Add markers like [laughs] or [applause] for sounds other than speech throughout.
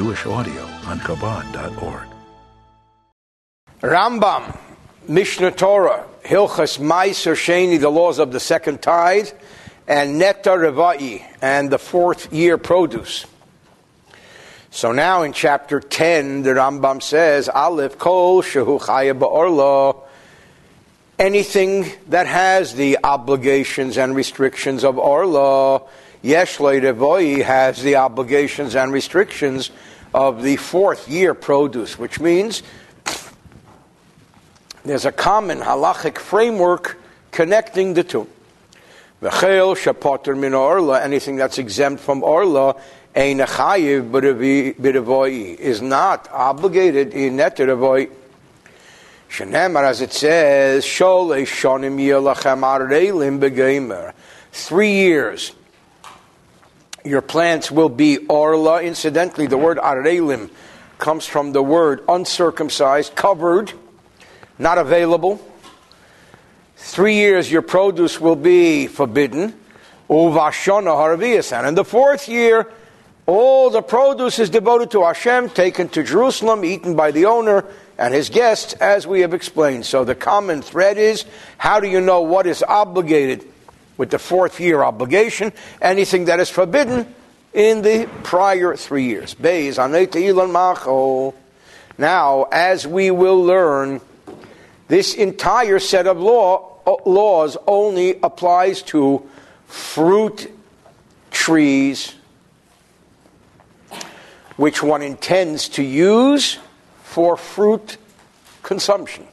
Jewish audio on Chabad.org. Rambam, Mishneh Torah, Hilchas Maaser Sheini, the laws of the second tithe, and Netta Revai, and the fourth year produce. So now in chapter 10, the Rambam says, Aleph Kol Shehu Chaya Ba'orla, anything that has the obligations and restrictions of Orla, Yesh Revoi has the obligations and restrictions of the fourth year produce, which means there's a common halachic framework connecting the two. V'chel shapoter min orla, anything that's exempt from orla, ein chayiv b'revoi, is not obligated in neterevoi. Shenemar, as it says, shol shonim yelachem. Three years. Your plants will be orla. Incidentally, the word areilim comes from the word uncircumcised, covered, not available. Three years your produce will be forbidden. Uvashona haravias. And the fourth year, all the produce is devoted to Hashem, taken to Jerusalem, eaten by the owner and his guests, as we have explained. So the common thread is how do you know what is obligated with the fourth year obligation? Anything that is forbidden in the prior three years. Now, as we will learn, this entire set of law, uh, laws only applies to fruit trees which one intends to use for fruit consumption.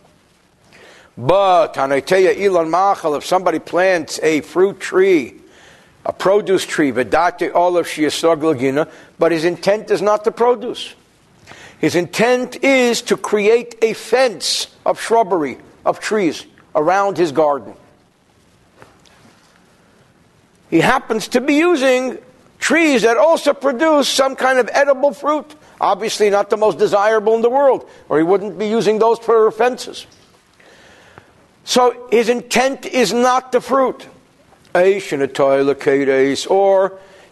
But Anaiteya Elon Machal, if somebody plants a fruit tree, a produce tree, but his intent is not to produce. His intent is to create a fence of shrubbery, of trees around his garden. He happens to be using trees that also produce some kind of edible fruit. Obviously, not the most desirable in the world, or he wouldn't be using those for fences. So his intent is not the fruit. Or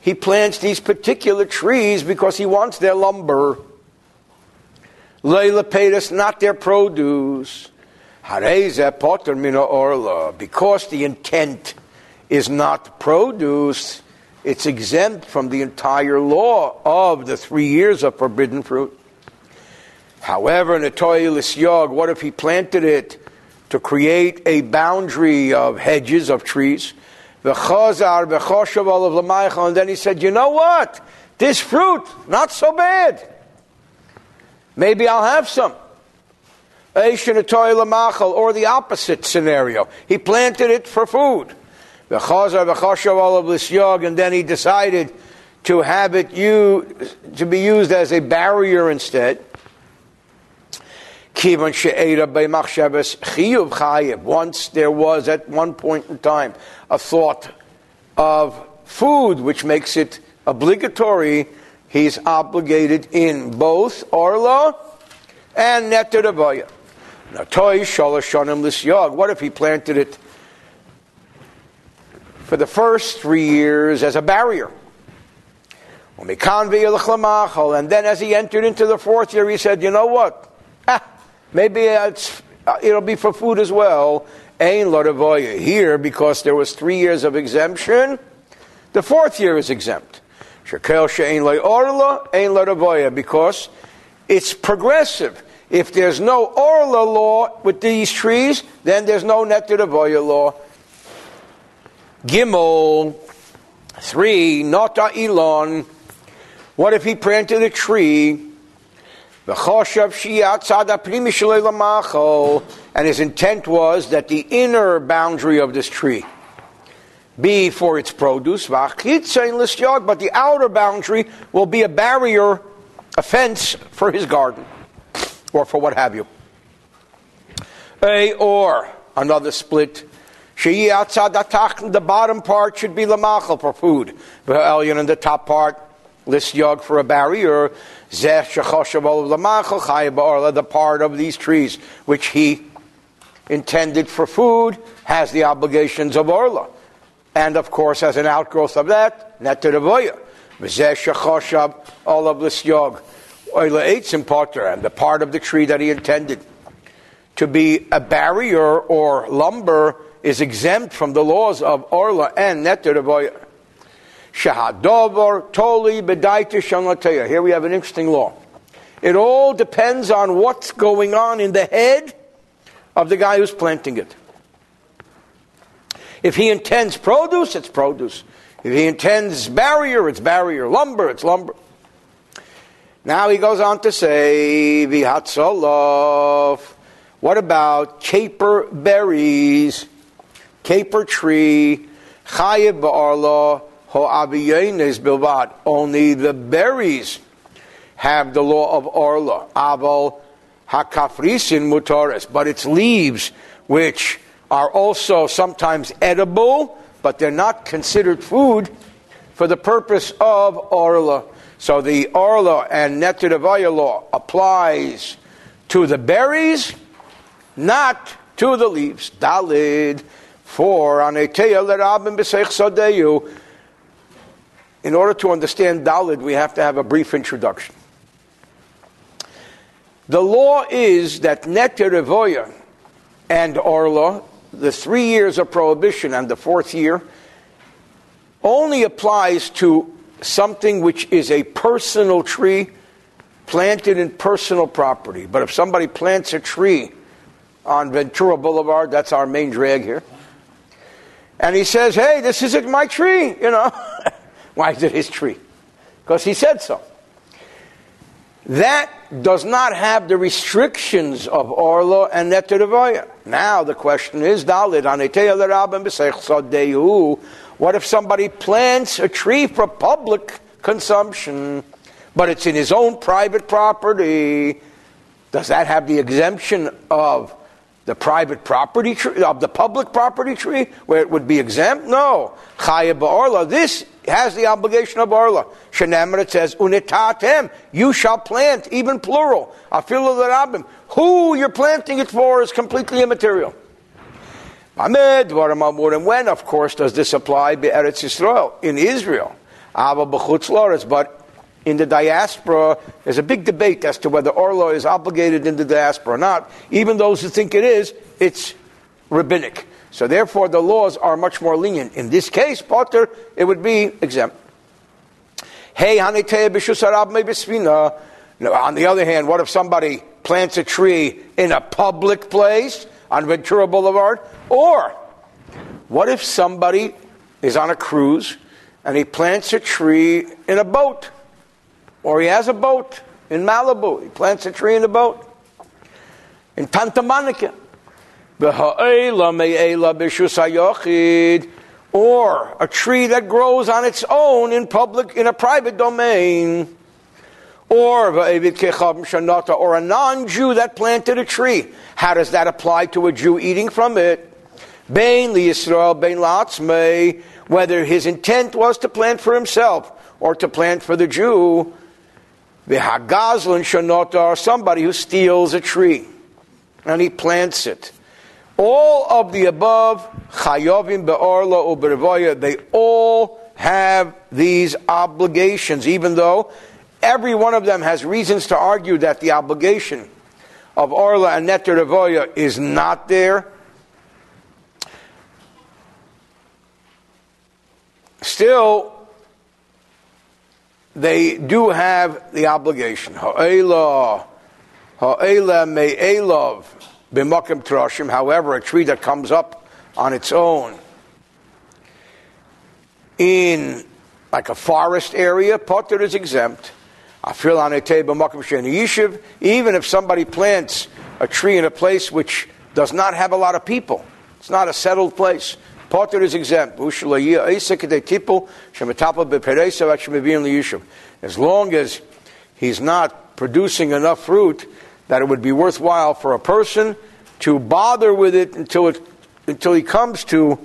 he plants these particular trees because he wants their lumber. Leila not their produce. Because the intent is not produce, it's exempt from the entire law of the three years of forbidden fruit. However, Natoilis Yog, what if he planted it to create a boundary of hedges of trees? And then he said, You know what? This fruit, not so bad. Maybe I'll have some. Or the opposite scenario. He planted it for food. And then he decided to have it used, to be used as a barrier instead. Once there was, at one point in time, a thought of food which makes it obligatory he's obligated in both Orla and Netter Avaya. What if he planted it for the first three years as a barrier? And then as he entered into the fourth year, he said, you know what? Ah, maybe uh, it'll be for food as well. Ain Here, because there was three years of exemption, the fourth year is exempt. Shekel she'ein orla, ein lo because it's progressive. If there's no orla law with these trees, then there's no netter avoya law. Gimel, three, nota ilon. What if he planted a tree? And his intent was that the inner boundary of this tree be for its produce, but the outer boundary will be a barrier, a fence for his garden, or for what have you. A or another split. The bottom part should be lamachal for food. And the top part, lisyog for a barrier. The part of these trees which he intended for food has the obligations of orla. And of course, as an outgrowth of that, netter avoya. All of this yog. oila eitzim potter, and the part of the tree that he intended to be a barrier or lumber is exempt from the laws of orla and neter Shahadovar toli bedaita shanlateya. Here we have an interesting law. It all depends on what's going on in the head of the guy who's planting it. If he intends produce, it's produce. If he intends barrier, it's barrier. Lumber, it's lumber. Now he goes on to say, Vihatzolov. What about caper berries? Caper tree, chayev ba'arla, ho'aviyenes bilvad. Only the berries have the law of Orla. Aval hakafrisin mutaris. But its leaves, which are also sometimes edible, but they're not considered food for the purpose of Orla. So the Orla and Netidavaya law applies to the berries, not to the leaves. Dalid. For on Sadeyu. In order to understand Dalid, we have to have a brief introduction. The law is that Neter and Orla, the three years of prohibition and the fourth year, only applies to something which is a personal tree planted in personal property. But if somebody plants a tree on Ventura Boulevard, that's our main drag here, and he says, hey, this isn't my tree, you know. [laughs] Why is it his tree? Because he said so. That does not have the restrictions of Orlo and Neteravoya. Now the question is, what if somebody plants a tree for public consumption, but it's in his own private property? Does that have the exemption of the private property tree, of the public property tree, where it would be exempt? No. Chaya ba'orla. This has the obligation of orla. Shenemar it says, unitatem, you shall plant, even plural. Afilu l'rabim. Who you're planting it for is completely immaterial. Ahmed, when, of course, does this apply? Eretz Yisrael, in Israel. Ava b'chutz but in the diaspora, there's a big debate as to whether Orlo is obligated in the diaspora or not. Even those who think it is, it's rabbinic. So therefore, the laws are much more lenient. In this case, Potter, it would be exempt. Hey, On the other hand, what if somebody plants a tree in a public place on Ventura Boulevard? Or what if somebody is on a cruise and he plants a tree in a boat? Or he has a boat in Malibu. He plants a tree in the boat. In Santa Monica. Or a tree that grows on its own in public, in a private domain. Or, or a non Jew that planted a tree. How does that apply to a Jew eating from it? Latzmei, whether his intent was to plant for himself or to plant for the Jew. The Hagazlan Shanota, somebody who steals a tree and he plants it. All of the above, Chayovim Be'orla Ubervoya, they all have these obligations, even though every one of them has reasons to argue that the obligation of Orla and Revoya is not there. Still, they do have the obligation. Ha'ela, ha'ela me'elov trashim. However, a tree that comes up on its own in like a forest area, potter is exempt. Even if somebody plants a tree in a place which does not have a lot of people, it's not a settled place. Potter is exempt. As long as he's not producing enough fruit that it would be worthwhile for a person to bother with it until it until he comes to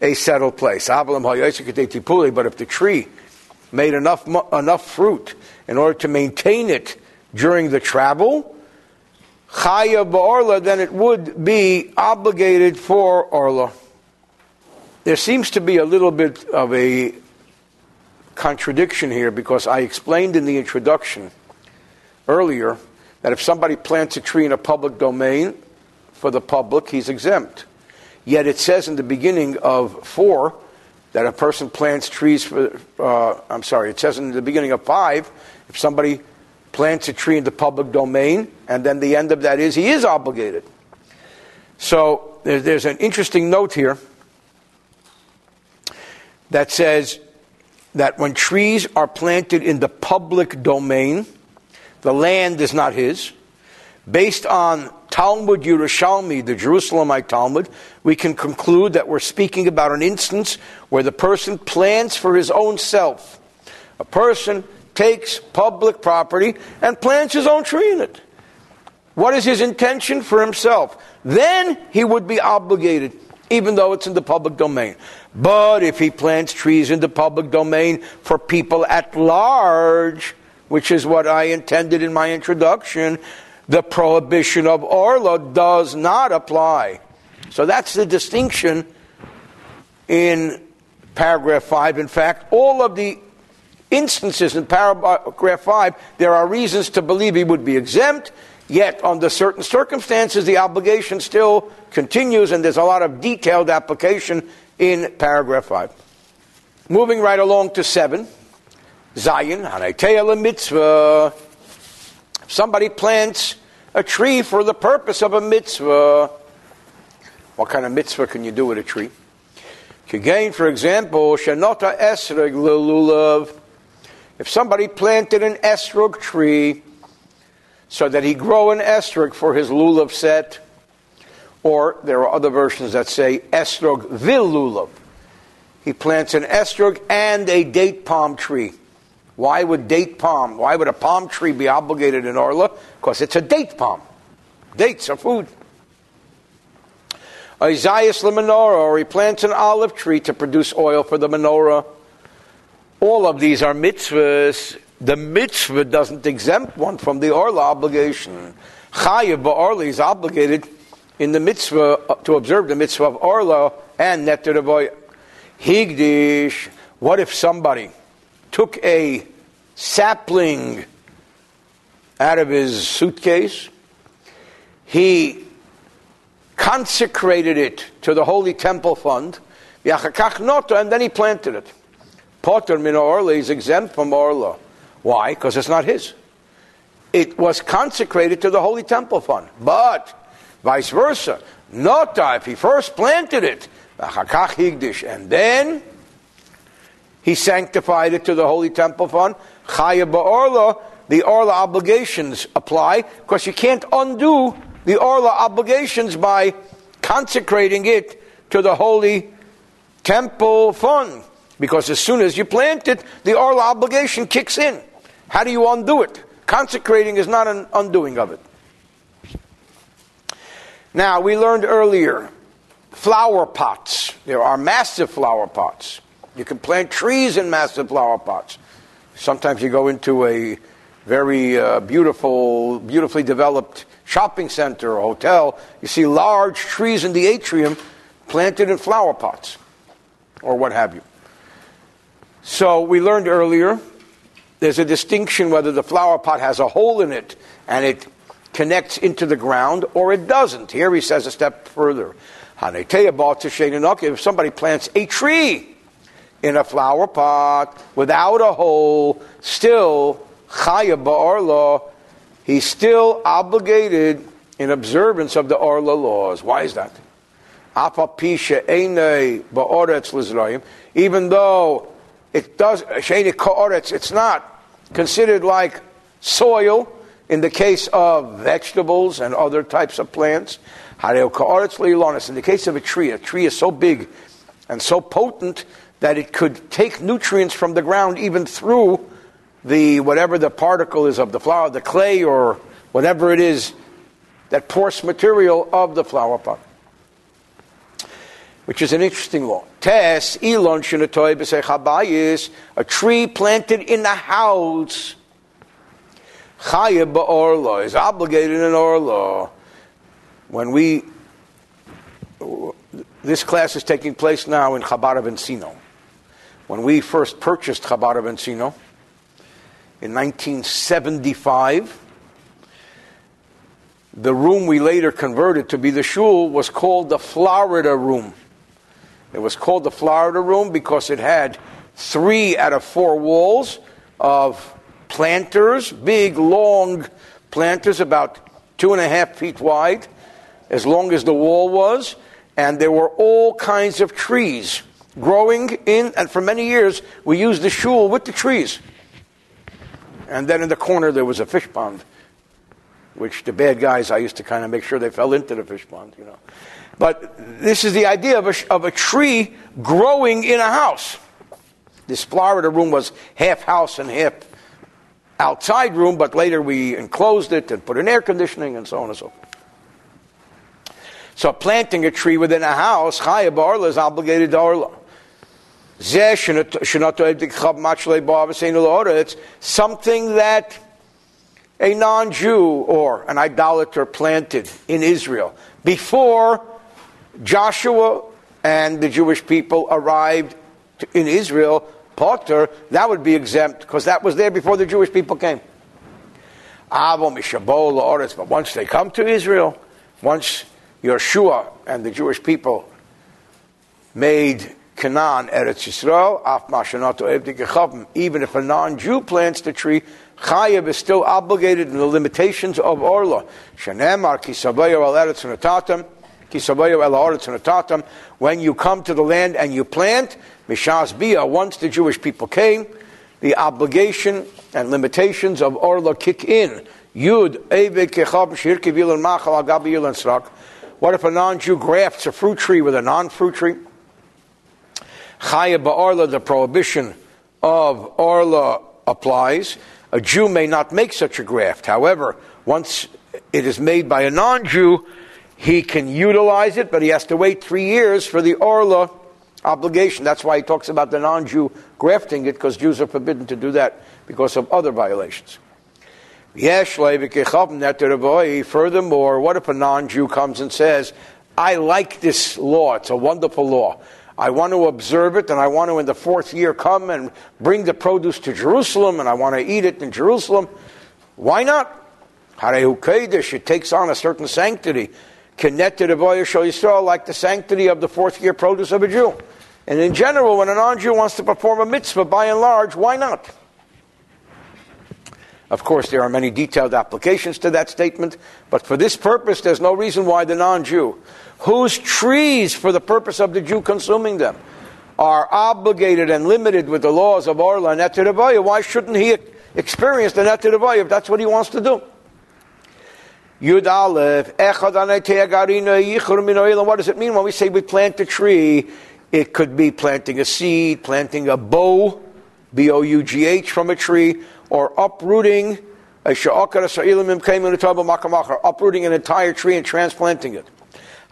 a settled place. But if the tree made enough enough fruit in order to maintain it during the travel, then it would be obligated for orla. There seems to be a little bit of a contradiction here because I explained in the introduction earlier that if somebody plants a tree in a public domain for the public, he's exempt. Yet it says in the beginning of 4 that a person plants trees for, uh, I'm sorry, it says in the beginning of 5, if somebody plants a tree in the public domain, and then the end of that is he is obligated. So there's, there's an interesting note here that says that when trees are planted in the public domain, the land is not his. Based on Talmud Yerushalmi, the Jerusalemite Talmud, we can conclude that we're speaking about an instance where the person plants for his own self. A person takes public property and plants his own tree in it. What is his intention for himself? Then he would be obligated, even though it's in the public domain. But if he plants trees in the public domain for people at large, which is what I intended in my introduction, the prohibition of Orla does not apply. So that's the distinction in paragraph 5. In fact, all of the instances in paragraph 5, there are reasons to believe he would be exempt, yet under certain circumstances, the obligation still continues, and there's a lot of detailed application in paragraph 5. Moving right along to 7, Zion, Hanaitea mitzvah. Somebody plants a tree for the purpose of a mitzvah. What kind of mitzvah can you do with a tree? Again, for example, Shanota Esrog Lulav. If somebody planted an esrog tree so that he grow an esrog for his lulav set, or there are other versions that say esrog vil lulav. He plants an esrog and a date palm tree. Why would date palm? Why would a palm tree be obligated in Orla? Because it's a date palm. Dates are food. Isaiah the menorah, or he plants an olive tree to produce oil for the menorah. All of these are mitzvahs. The mitzvah doesn't exempt one from the Orla obligation. Chayav Ba'orla is obligated in the mitzvah uh, to observe the mitzvah of Orla and Netter Higdish. What if somebody took a sapling out of his suitcase? He consecrated it to the Holy Temple Fund, and then he planted it. Potter min orla is exempt from orla. Why? Because it's not his. It was consecrated to the Holy Temple Fund. But vice versa, nota, if he first planted it, and then he sanctified it to the Holy Temple Fund, chaya orla, the orla obligations apply, because you can't undo the orla obligations by consecrating it to the Holy Temple Fund. Because as soon as you plant it, the oral obligation kicks in. How do you undo it? Consecrating is not an undoing of it. Now, we learned earlier flower pots. There are massive flower pots. You can plant trees in massive flower pots. Sometimes you go into a very uh, beautiful, beautifully developed shopping center or hotel, you see large trees in the atrium planted in flower pots or what have you. So we learned earlier there's a distinction whether the flower pot has a hole in it and it connects into the ground or it doesn't. Here he says a step further. If somebody plants a tree in a flower pot without a hole, still chaya ba'arla, he's still obligated in observance of the arla laws. Why is that? Even though it does it's not considered like soil in the case of vegetables and other types of plants. In the case of a tree, a tree is so big and so potent that it could take nutrients from the ground even through the whatever the particle is of the flower, the clay or whatever it is, that porous material of the flower pot which is an interesting law. Tes ilon shenatoy a tree planted in the house. Chayib ba'orlo is obligated in orlo. When we, this class is taking place now in Chabad of Encino. When we first purchased Chabad of Encino in 1975, the room we later converted to be the shul was called the Florida room. It was called the Florida room because it had three out of four walls of planters, big, long planters, about two and a half feet wide, as long as the wall was, and there were all kinds of trees growing in, and for many years we used the shul with the trees. And then in the corner there was a fish pond, which the bad guys, I used to kind of make sure they fell into the fish pond, you know. But this is the idea of a, of a tree growing in a house. This Florida room was half house and half outside room, but later we enclosed it and put in air conditioning and so on and so forth. So planting a tree within a house, Chaya Barla is obligated to Arla. It's something that a non Jew or an idolater planted in Israel before Joshua and the Jewish people arrived in Israel, Potter, that would be exempt because that was there before the Jewish people came. But once they come to Israel, once Yeshua and the Jewish people made Canaan Eretz Yisrael, even if a non-Jew plants the tree, Chayev is still obligated in the limitations of Orla. Shenemar kisabayo al Eretz when you come to the land and you plant, Mishas Bia, once the Jewish people came, the obligation and limitations of Orla kick in. Yud, Machal, What if a non Jew grafts a fruit tree with a non fruit tree? Chaya Ba'orla, the prohibition of Orla applies. A Jew may not make such a graft. However, once it is made by a non Jew, he can utilize it, but he has to wait three years for the Orla obligation. That's why he talks about the non Jew grafting it, because Jews are forbidden to do that because of other violations. Furthermore, what if a non Jew comes and says, I like this law, it's a wonderful law. I want to observe it, and I want to, in the fourth year, come and bring the produce to Jerusalem, and I want to eat it in Jerusalem. Why not? It takes on a certain sanctity connected to Yisrael like the sanctity of the fourth year produce of a Jew. And in general, when a non Jew wants to perform a mitzvah, by and large, why not? Of course, there are many detailed applications to that statement, but for this purpose, there's no reason why the non Jew, whose trees, for the purpose of the Jew consuming them, are obligated and limited with the laws of Orla and Etir why shouldn't he experience the Etir if that's what he wants to do? Yud What does it mean when we say we plant a tree? It could be planting a seed, planting a bough, B O U G H, from a tree, or uprooting uprooting an entire tree and transplanting it.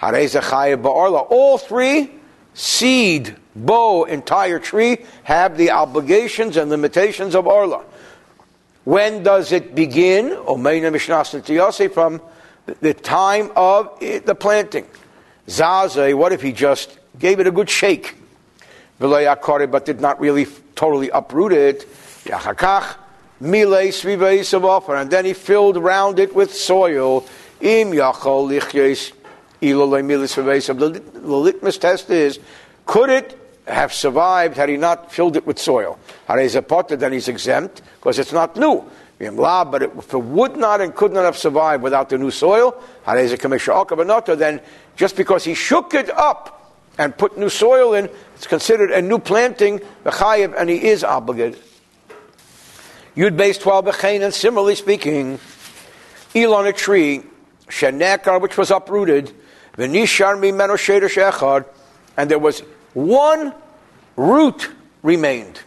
All three, seed, bow, entire tree, have the obligations and limitations of Orla. When does it begin? From the time of the planting. Zaze, what if he just gave it a good shake? But did not really totally uproot it. And then he filled round it with soil. The litmus test is could it have survived had he not filled it with soil. Then he's exempt because it's not new. But if it would not and could not have survived without the new soil, then just because he shook it up and put new soil in, it's considered a new planting, and he is obligated. Yud base 12 and similarly speaking, Elon a tree, Shenekar, which was uprooted, Venishar mimeno shechad, and there was one root remained.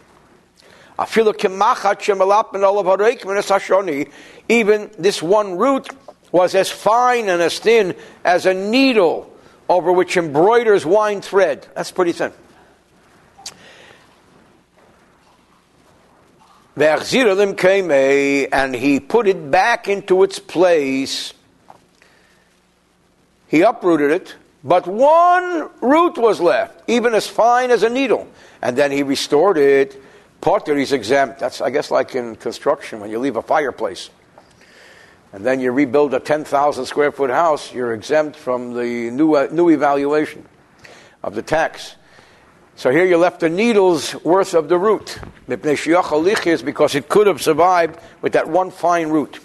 Even this one root was as fine and as thin as a needle over which embroiders wine thread. That's pretty thin. And he put it back into its place. He uprooted it but one root was left, even as fine as a needle. And then he restored it. Potter, he's exempt. That's, I guess, like in construction when you leave a fireplace. and then you rebuild a 10,000 square foot house, you're exempt from the new, uh, new evaluation of the tax. So here you're left a needle's worth of the root. Is because it could have survived with that one fine root.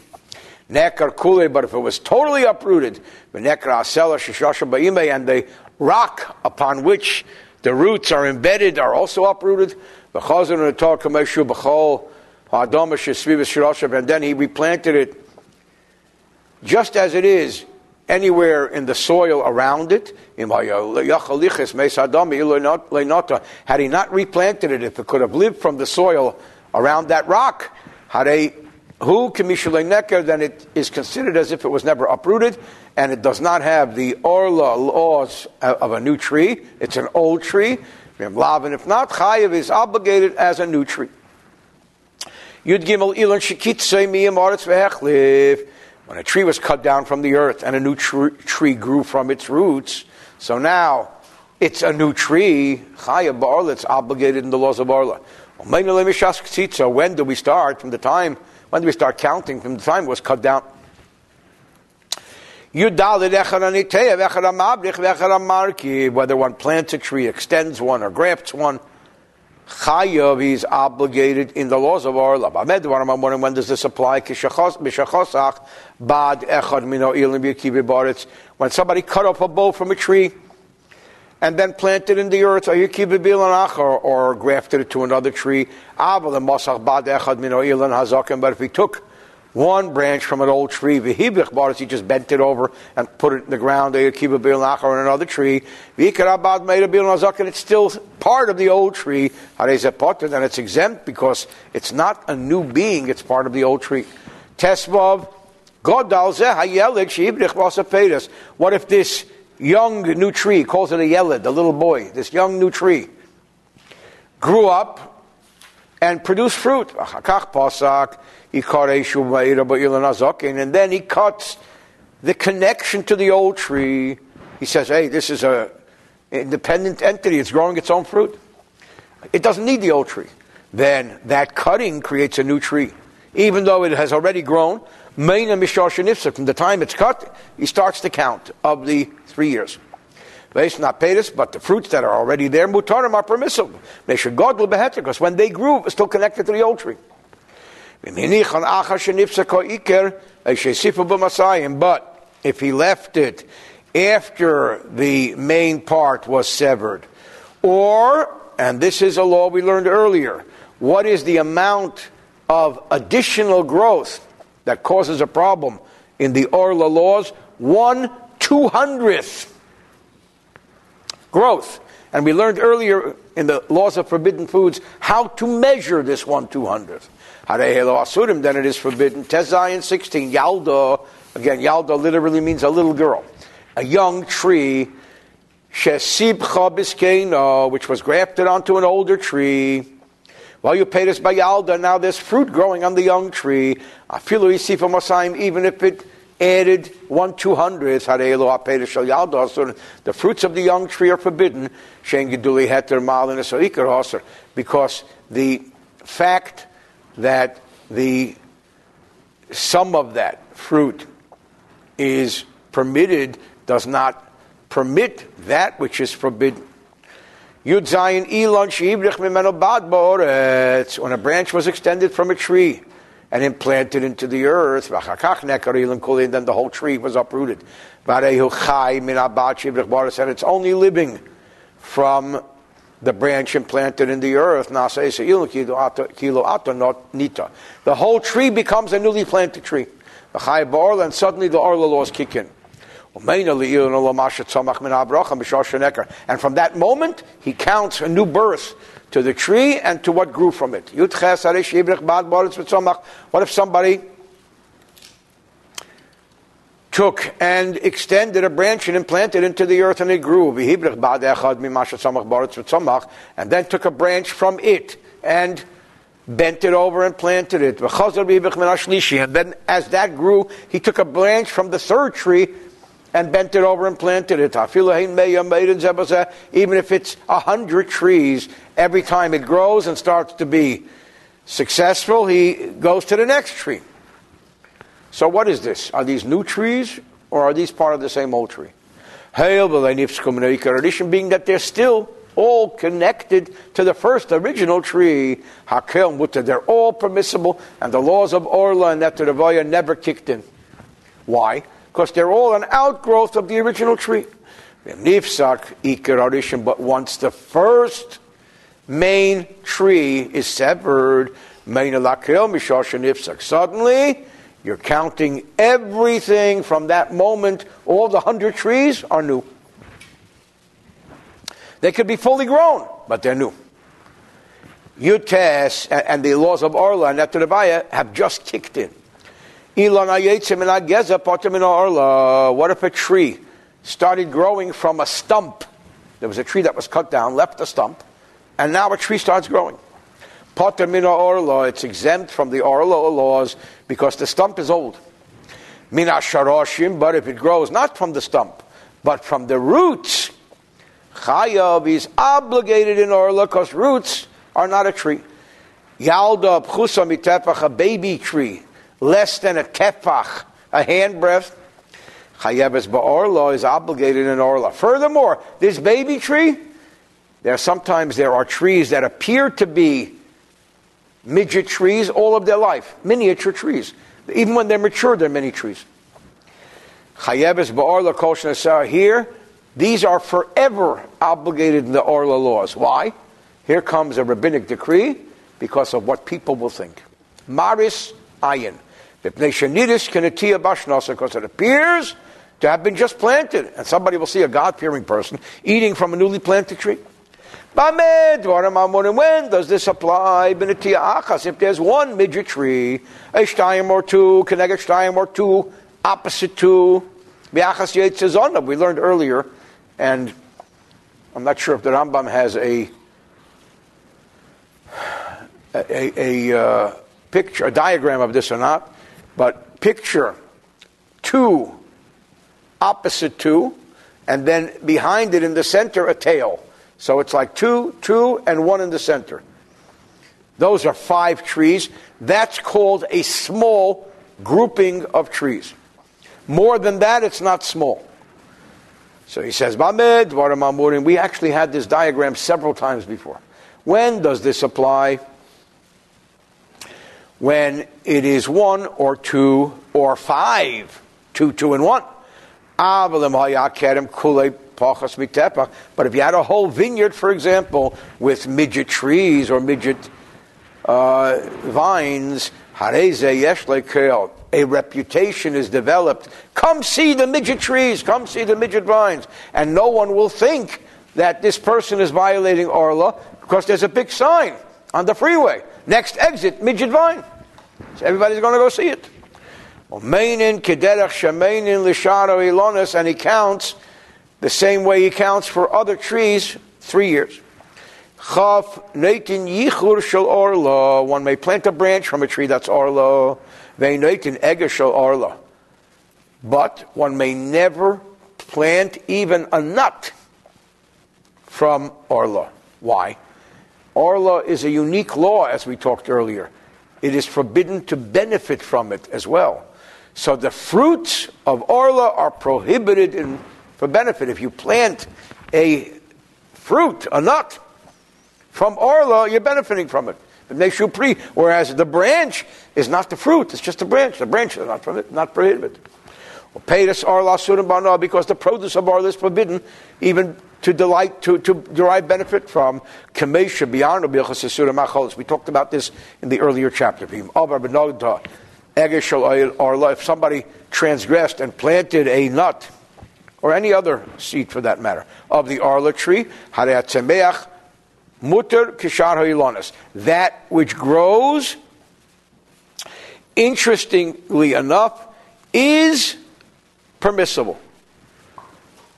Nekar kule, but if it was totally uprooted, and the rock upon which the roots are embedded are also uprooted, and then he replanted it just as it is anywhere in the soil around it. Had he not replanted it, if it could have lived from the soil around that rock, who necker, then it is considered as if it was never uprooted, and it does not have the orla laws of a new tree. It's an old tree. And if not, chayiv is obligated as a new tree. Yud Gimel Ilan. When a tree was cut down from the earth and a new tr- tree grew from its roots, so now it's a new tree. Chayav Barla, it's obligated in the laws of Arla. When do we start? From the time, when do we start counting? From the time it was cut down. Whether one plants a tree, extends one, or grafts one, Chayav is obligated in the laws of our. Ahmed, I'm wondering, when does this apply? When somebody cut off a bow from a tree and then planted in the earth, or, or grafted it to another tree. But if he took one branch from an old tree, he just bent it over and put it in the ground, nachar on another tree, and it's still part of the old tree, then it's exempt because it's not a new being, it's part of the old tree. Tesvav, vasapedus. What if this young new tree, calls it a yelid, the little boy, this young new tree, grew up and produced fruit? and then he cuts the connection to the old tree. He says, hey, this is a independent entity. It's growing its own fruit. It doesn't need the old tree. Then that cutting creates a new tree. Even though it has already grown, from the time it's cut, he starts to count of the three years. Based not paytas, but the fruits that are already there, mutarim are permissible. They should God because when they grew, it was still connected to the old tree. But if he left it after the main part was severed, or, and this is a law we learned earlier, what is the amount of additional growth that causes a problem in the Orla laws? One two hundredth growth. And we learned earlier in the laws of forbidden foods how to measure this one two hundredth. Asurim, then it is forbidden. Tezayin 16, Yalda, again, Yalda literally means a little girl. A young tree, Biskeno, which was grafted onto an older tree. While you pay this by Yalda, now there's fruit growing on the young tree. Afilu Yisifa Masayim, even if it added one two hundredth, the fruits of the young tree are forbidden, because the fact that the some of that fruit is permitted does not permit that which is forbidden. Yud Zayin When a branch was extended from a tree and implanted into the earth, then the whole tree was uprooted. And it's only living from the branch implanted in the earth, the whole tree becomes a newly planted tree. And suddenly the Orla laws kick in. And from that moment, he counts a new birth to the tree and to what grew from it. What if somebody took and extended a branch and implanted it into the earth and it grew. And then took a branch from it and bent it over and planted it. And then as that grew, he took a branch from the third tree and bent it over and planted it. Even if it's a hundred trees, every time it grows and starts to be successful, he goes to the next tree. So what is this? Are these new trees or are these part of the same old tree? Being that they're still all connected to the first original tree. They're all permissible, and the laws of Orla and Netaravoya never kicked in. Why? Because they're all an outgrowth of the original tree. But once the first main tree is severed, suddenly you're counting everything from that moment. All the hundred trees are new. They could be fully grown, but they're new. Yutes and the laws of Orla and Netanavaya have just kicked in. What if a tree started growing from a stump? There was a tree that was cut down, left a stump, and now a tree starts growing. It's exempt from the orla laws because the stump is old. Mina sharoshim, but if it grows not from the stump, but from the roots, Chayav is obligated in Orla because roots are not a tree. Yalda a baby tree, less than a tefach, a handbreadth. Chayav ba'orla is obligated in Orla. Furthermore, this baby tree, there are sometimes there are trees that appear to be midget trees all of their life, miniature trees. Even when they're mature, they're mini trees. Chayeves ba'orla kol here these are forever obligated in the Orla laws. Why? Here comes a rabbinic decree because of what people will think. Maris ayin. Because it appears to have been just planted, and somebody will see a God-fearing person eating from a newly planted tree. When does this apply? If there's one midget tree, a shtayim or two, connected shtayim or two, opposite two, we learned earlier and I'm not sure if the Rambam has a a, a uh, picture, a diagram of this or not, but picture two opposite two, and then behind it in the center a tail. So it's like two, two, and one in the center. Those are five trees. That's called a small grouping of trees. More than that, it's not small. So he says, We actually had this diagram several times before. When does this apply? When it is one or two or five. Two, two, and one. But if you had a whole vineyard, for example, with midget trees or midget uh, vines, a reputation is developed. Come see the midget trees, come see the midget vines. And no one will think that this person is violating Orla because there's a big sign on the freeway. Next exit, midget vine. So everybody's going to go see it. And he counts the same way he counts for other trees, three years. One may plant a branch from a tree that's orla. But one may never plant even a nut from Orla. Why? Orla is a unique law, as we talked earlier. It is forbidden to benefit from it as well. So the fruits of Orla are prohibited in, for benefit. If you plant a fruit, a nut, from Orla, you're benefiting from it. Pri, whereas the branch is not the fruit, it's just a branch. The branch is not, not prohibited. Because the produce of Arla is forbidden, even to delight, to, to derive benefit from We talked about this in the earlier chapter. If somebody transgressed and planted a nut, or any other seed for that matter, of the Arla tree, kishar. That which grows, interestingly enough, is permissible.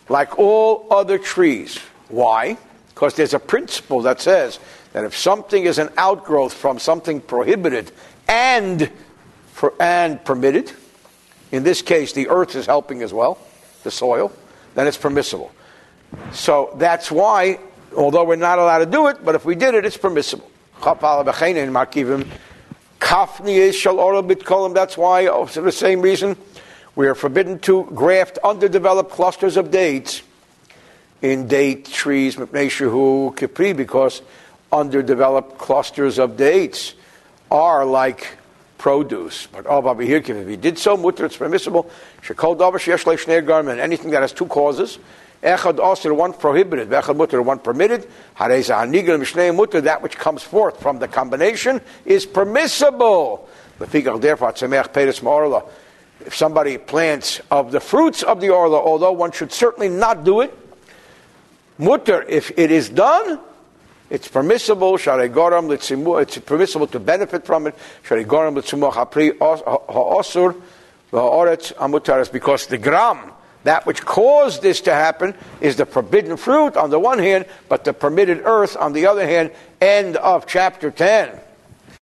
Like all other trees. Why? Because there's a principle that says that if something is an outgrowth from something prohibited and, for, and permitted, in this case the earth is helping as well, the soil, then it's permissible. So that's why although we're not allowed to do it, but if we did it, it's permissible. That's why, for the same reason, we are forbidden to graft underdeveloped clusters of dates in date trees, Mipnei Kipri, because underdeveloped clusters of dates are like produce. But oh, Baba here, if he did so, mutar, it's permissible. Shekol davar sheyesh leishner garment, anything that has two causes. Echad osir, one prohibited, vechad mutar, one permitted. Hareza hanigel mishnei mutar, that which comes forth from the combination is permissible. Therefore, tzemech peres ma'orla. If somebody plants of the fruits of the orla, although one should certainly not do it, mutar, if it is done, it's permissible, it's permissible to benefit from it, because the gorem, that which caused this to happen, is the forbidden fruit on the one hand, but the permitted earth on the other hand. End of chapter 10.